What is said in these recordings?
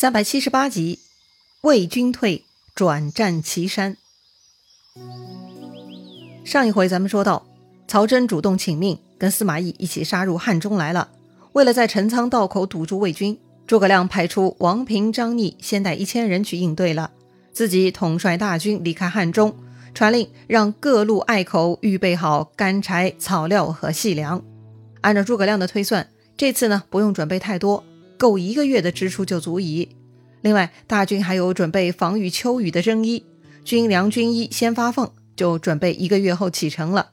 三百七十八集，魏军退，转战岐山。上一回咱们说到，曹真主动请命，跟司马懿一起杀入汉中来了。为了在陈仓道口堵住魏军，诸葛亮派出王平、张逆先带一千人去应对了，自己统帅大军离开汉中，传令让各路隘口预备好干柴、草料和细粮。按照诸葛亮的推算，这次呢不用准备太多。够一个月的支出就足矣。另外，大军还有准备防御秋雨的征衣，军粮、军衣先发放，就准备一个月后启程了。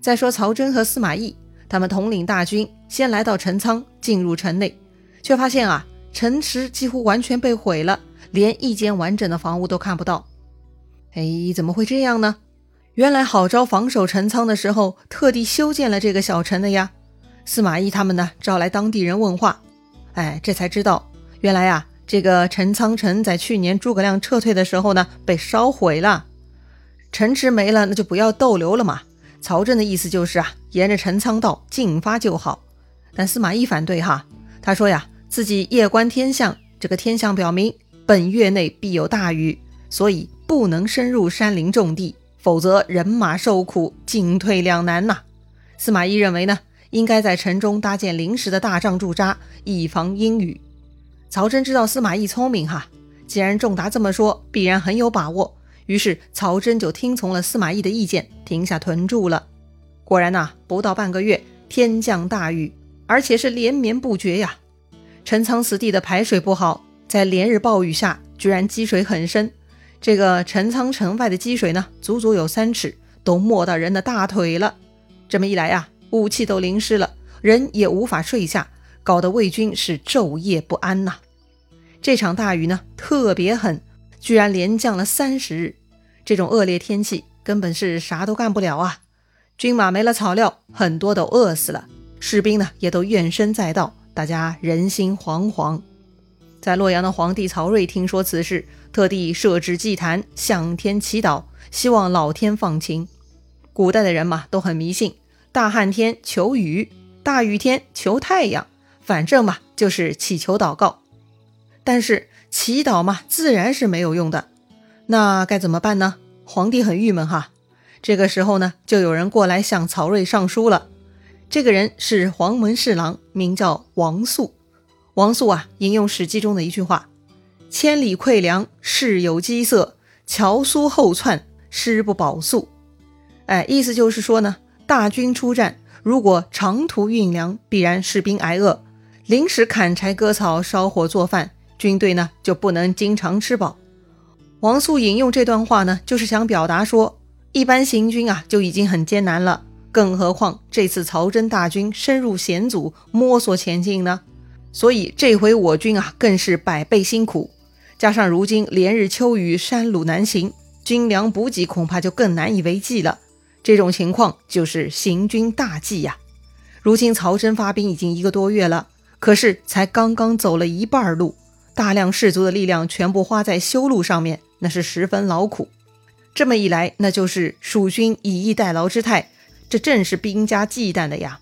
再说曹真和司马懿，他们统领大军先来到陈仓，进入城内，却发现啊，城池几乎完全被毁了，连一间完整的房屋都看不到。哎，怎么会这样呢？原来郝昭防守陈仓的时候，特地修建了这个小城的呀。司马懿他们呢，招来当地人问话。哎，这才知道，原来啊，这个陈仓城在去年诸葛亮撤退的时候呢，被烧毁了，城池没了，那就不要逗留了嘛。曹真的意思就是啊，沿着陈仓道进发就好。但司马懿反对哈，他说呀，自己夜观天象，这个天象表明本月内必有大雨，所以不能深入山林重地，否则人马受苦，进退两难呐。司马懿认为呢？应该在城中搭建临时的大帐驻扎，以防阴雨。曹真知道司马懿聪明哈，既然仲达这么说，必然很有把握。于是曹真就听从了司马懿的意见，停下屯驻了。果然呐，不到半个月，天降大雨，而且是连绵不绝呀。陈仓死地的排水不好，在连日暴雨下，居然积水很深。这个陈仓城外的积水呢，足足有三尺，都没到人的大腿了。这么一来呀。武器都淋湿了，人也无法睡下，搞得魏军是昼夜不安呐。这场大雨呢，特别狠，居然连降了三十日。这种恶劣天气根本是啥都干不了啊！军马没了草料，很多都饿死了，士兵呢也都怨声载道，大家人心惶惶。在洛阳的皇帝曹睿听说此事，特地设置祭坛，向天祈祷，希望老天放晴。古代的人嘛，都很迷信。大旱天求雨，大雨天求太阳，反正嘛就是祈求祷告。但是祈祷嘛自然是没有用的，那该怎么办呢？皇帝很郁闷哈。这个时候呢，就有人过来向曹睿上书了。这个人是黄门侍郎，名叫王肃。王肃啊，引用《史记》中的一句话：“千里馈粮，事有饥色；樵苏后窜，师不保粟。”哎，意思就是说呢。大军出战，如果长途运粮，必然士兵挨饿；临时砍柴割草、烧火做饭，军队呢就不能经常吃饱。王肃引用这段话呢，就是想表达说，一般行军啊就已经很艰难了，更何况这次曹真大军深入险阻，摸索前进呢？所以这回我军啊更是百倍辛苦，加上如今连日秋雨，山路难行，军粮补给恐怕就更难以为继了。这种情况就是行军大忌呀！如今曹真发兵已经一个多月了，可是才刚刚走了一半路，大量士卒的力量全部花在修路上面，那是十分劳苦。这么一来，那就是蜀军以逸待劳之态，这正是兵家忌惮的呀。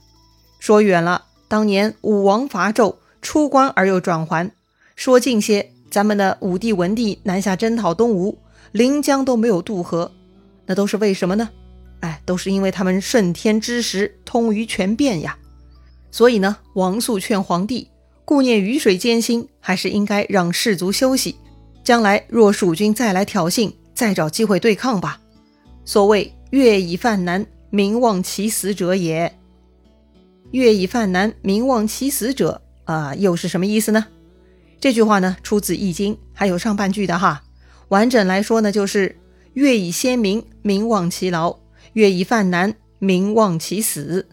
说远了，当年武王伐纣，出关而又转还；说近些，咱们的武帝文帝南下征讨东吴，临江都没有渡河，那都是为什么呢？哎，都是因为他们顺天之时，通于权变呀。所以呢，王肃劝皇帝，顾念雨水艰辛，还是应该让士卒休息。将来若蜀军再来挑衅，再找机会对抗吧。所谓“月已犯难，民望其死者也”。月已犯难，民望其死者啊，又是什么意思呢？这句话呢，出自《易经》，还有上半句的哈。完整来说呢，就是“月已先民，民望其劳”。月已犯难，民望其死。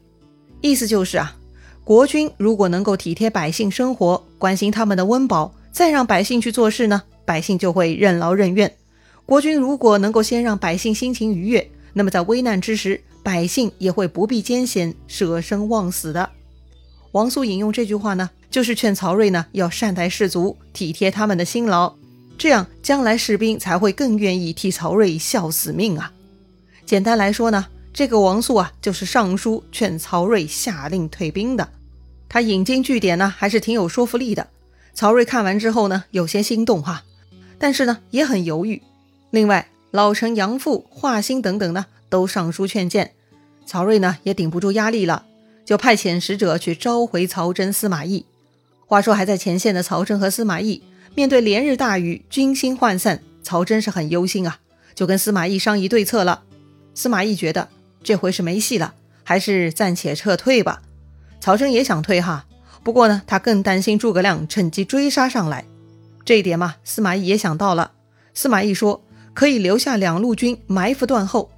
意思就是啊，国君如果能够体贴百姓生活，关心他们的温饱，再让百姓去做事呢，百姓就会任劳任怨。国君如果能够先让百姓心情愉悦，那么在危难之时，百姓也会不避艰险，舍生忘死的。王肃引用这句话呢，就是劝曹睿呢要善待士卒，体贴他们的辛劳，这样将来士兵才会更愿意替曹睿效死命啊。简单来说呢，这个王肃啊，就是上书劝曹睿下令退兵的。他引经据典呢，还是挺有说服力的。曹睿看完之后呢，有些心动哈，但是呢也很犹豫。另外，老臣杨阜、华歆等等呢，都上书劝谏。曹睿呢也顶不住压力了，就派遣使者去召回曹真、司马懿。话说还在前线的曹真和司马懿，面对连日大雨，军心涣散，曹真是很忧心啊，就跟司马懿商议对策了。司马懿觉得这回是没戏了，还是暂且撤退吧。曹真也想退哈，不过呢，他更担心诸葛亮趁机追杀上来。这一点嘛，司马懿也想到了。司马懿说可以留下两路军埋伏断后。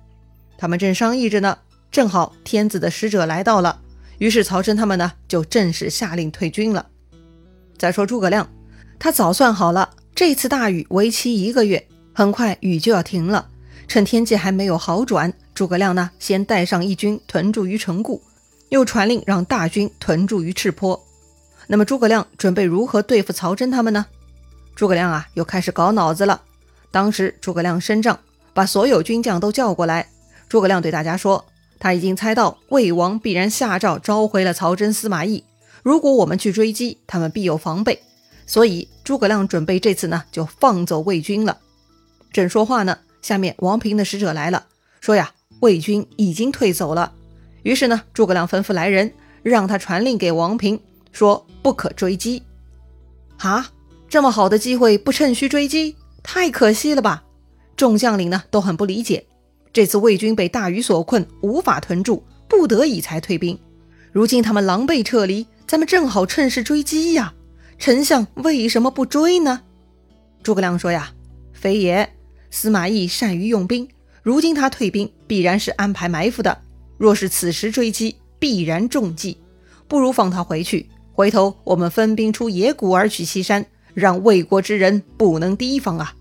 他们正商议着呢。正好天子的使者来到了，于是曹真他们呢就正式下令退军了。再说诸葛亮，他早算好了，这次大雨为期一个月，很快雨就要停了。趁天气还没有好转，诸葛亮呢先带上一军屯驻于城固，又传令让大军屯驻于赤坡。那么诸葛亮准备如何对付曹真他们呢？诸葛亮啊又开始搞脑子了。当时诸葛亮升帐，把所有军将都叫过来，诸葛亮对大家说。他已经猜到魏王必然下诏召回了曹真、司马懿。如果我们去追击，他们必有防备。所以诸葛亮准备这次呢，就放走魏军了。正说话呢，下面王平的使者来了，说呀，魏军已经退走了。于是呢，诸葛亮吩咐来人，让他传令给王平，说不可追击。啊，这么好的机会不趁虚追击，太可惜了吧？众将领呢都很不理解。这次魏军被大雨所困，无法屯驻，不得已才退兵。如今他们狼狈撤离，咱们正好趁势追击呀！丞相为什么不追呢？诸葛亮说：“呀，非也。司马懿善于用兵，如今他退兵，必然是安排埋伏的。若是此时追击，必然中计。不如放他回去，回头我们分兵出野谷而取岐山，让魏国之人不能提防啊！”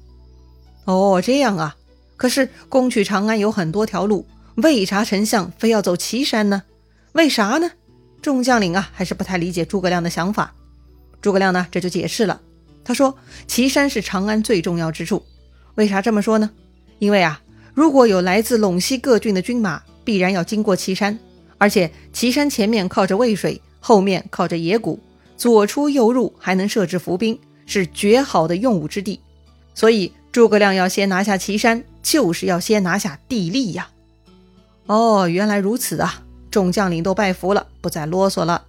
哦，这样啊。可是攻取长安有很多条路，为啥丞相非要走岐山呢？为啥呢？众将领啊，还是不太理解诸葛亮的想法。诸葛亮呢，这就解释了。他说：“岐山是长安最重要之处。为啥这么说呢？因为啊，如果有来自陇西各郡的军马，必然要经过岐山，而且岐山前面靠着渭水，后面靠着野谷，左出右入，还能设置伏兵，是绝好的用武之地。所以诸葛亮要先拿下岐山。”就是要先拿下地利呀！哦，原来如此啊！众将领都拜服了，不再啰嗦了。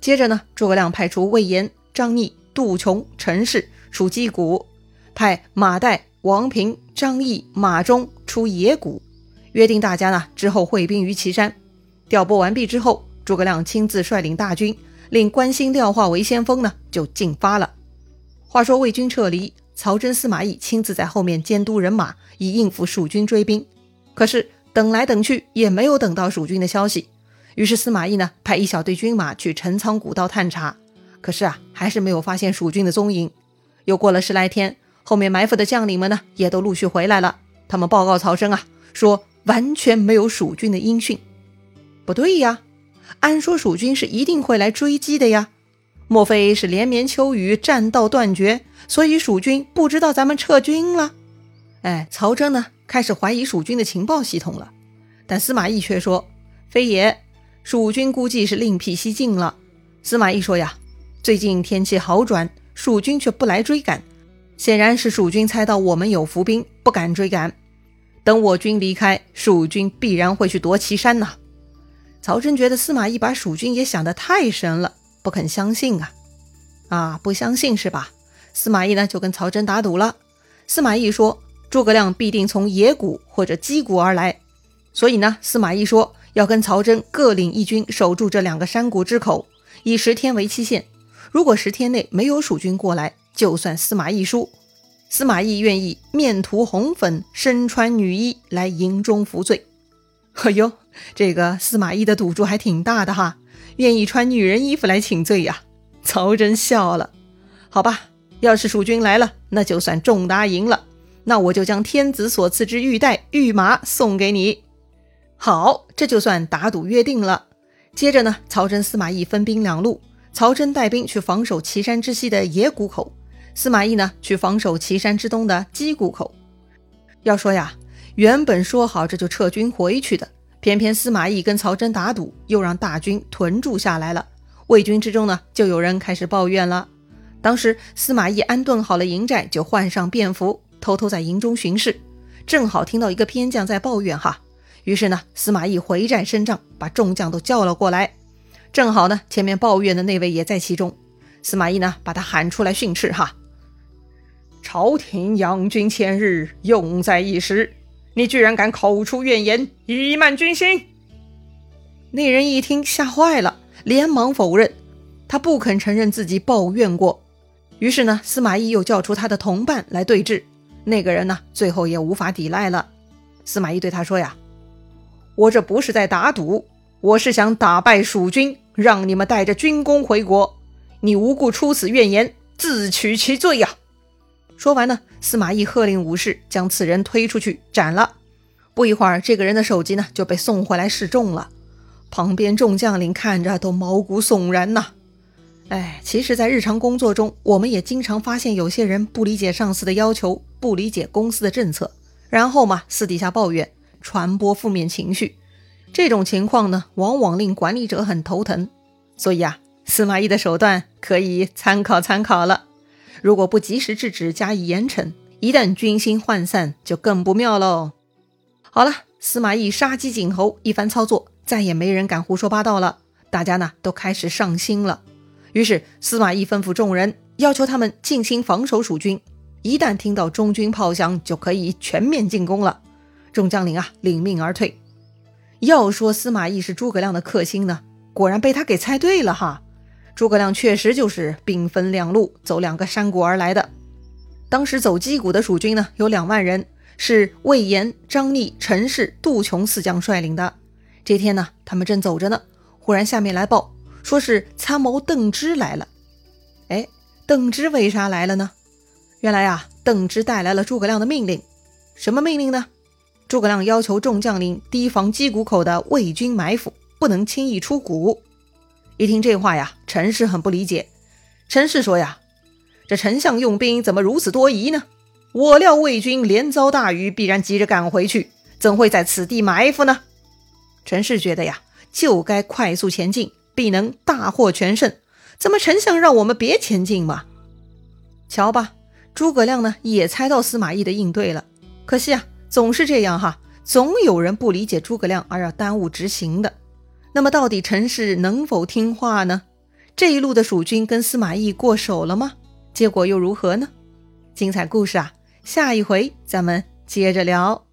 接着呢，诸葛亮派出魏延、张逆、杜琼、陈氏出击谷，派马岱、王平、张翼、马忠出野谷，约定大家呢之后会兵于岐山。调拨完毕之后，诸葛亮亲自率领大军，令关兴、廖化为先锋呢，就进发了。话说魏军撤离。曹真、司马懿亲自在后面监督人马，以应付蜀军追兵。可是等来等去，也没有等到蜀军的消息。于是司马懿呢，派一小队军马去陈仓古道探查。可是啊，还是没有发现蜀军的踪影。又过了十来天，后面埋伏的将领们呢，也都陆续回来了。他们报告曹真啊，说完全没有蜀军的音讯。不对呀，按说蜀军是一定会来追击的呀。莫非是连绵秋雨，战道断绝，所以蜀军不知道咱们撤军了？哎，曹真呢开始怀疑蜀军的情报系统了。但司马懿却说：“非也，蜀军估计是另辟蹊径了。”司马懿说：“呀，最近天气好转，蜀军却不来追赶，显然是蜀军猜到我们有伏兵，不敢追赶。等我军离开，蜀军必然会去夺岐山呐。”曹真觉得司马懿把蜀军也想得太深了。不肯相信啊，啊，不相信是吧？司马懿呢就跟曹真打赌了。司马懿说诸葛亮必定从野谷或者箕谷而来，所以呢，司马懿说要跟曹真各领一军守住这两个山谷之口，以十天为期限。如果十天内没有蜀军过来，就算司马懿输。司马懿愿意面涂红粉，身穿女衣来营中服罪。哎呦，这个司马懿的赌注还挺大的哈。愿意穿女人衣服来请罪呀？曹真笑了。好吧，要是蜀军来了，那就算仲达赢了。那我就将天子所赐之玉带、玉马送给你。好，这就算打赌约定了。接着呢，曹真、司马懿分兵两路，曹真带兵去防守岐山之西的野谷口，司马懿呢去防守岐山之东的箕谷口。要说呀，原本说好这就撤军回去的。偏偏司马懿跟曹真打赌，又让大军屯驻下来了。魏军之中呢，就有人开始抱怨了。当时司马懿安顿好了营寨，就换上便服，偷偷在营中巡视，正好听到一个偏将在抱怨哈。于是呢，司马懿回寨升帐，把众将都叫了过来。正好呢，前面抱怨的那位也在其中。司马懿呢，把他喊出来训斥哈。朝廷养军千日，用在一时，你居然敢口出怨言，以慢军心！那人一听吓坏了，连忙否认，他不肯承认自己抱怨过。于是呢，司马懿又叫出他的同伴来对峙。那个人呢，最后也无法抵赖了。司马懿对他说：“呀，我这不是在打赌，我是想打败蜀军，让你们带着军功回国。你无故出此怨言，自取其罪呀！”说完呢，司马懿喝令武士将此人推出去斩了。不一会儿，这个人的首级呢就被送回来示众了。旁边众将领看着都毛骨悚然呐。哎，其实，在日常工作中，我们也经常发现有些人不理解上司的要求，不理解公司的政策，然后嘛，私底下抱怨，传播负面情绪。这种情况呢，往往令管理者很头疼。所以啊，司马懿的手段可以参考参考了。如果不及时制止，加以严惩，一旦军心涣散，就更不妙喽。好了，司马懿杀鸡儆猴一番操作，再也没人敢胡说八道了。大家呢都开始上心了。于是司马懿吩咐众人，要求他们静心防守蜀军，一旦听到中军炮响，就可以全面进攻了。众将领啊，领命而退。要说司马懿是诸葛亮的克星呢，果然被他给猜对了哈。诸葛亮确实就是兵分两路，走两个山谷而来的。当时走击谷的蜀军呢，有两万人，是魏延、张逆、陈氏、杜琼四将率领的。这天呢，他们正走着呢，忽然下面来报，说是参谋邓芝来了。哎，邓芝为啥来了呢？原来啊，邓芝带来了诸葛亮的命令。什么命令呢？诸葛亮要求众将领提防击谷口的魏军埋伏，不能轻易出谷。一听这话呀，陈氏很不理解。陈氏说呀：“这丞相用兵怎么如此多疑呢？我料魏军连遭大雨，必然急着赶回去，怎会在此地埋伏呢？”陈氏觉得呀，就该快速前进，必能大获全胜。怎么丞相让我们别前进嘛？瞧吧，诸葛亮呢也猜到司马懿的应对了。可惜啊，总是这样哈，总有人不理解诸葛亮而要耽误执行的。那么到底陈氏能否听话呢？这一路的蜀军跟司马懿过手了吗？结果又如何呢？精彩故事啊，下一回咱们接着聊。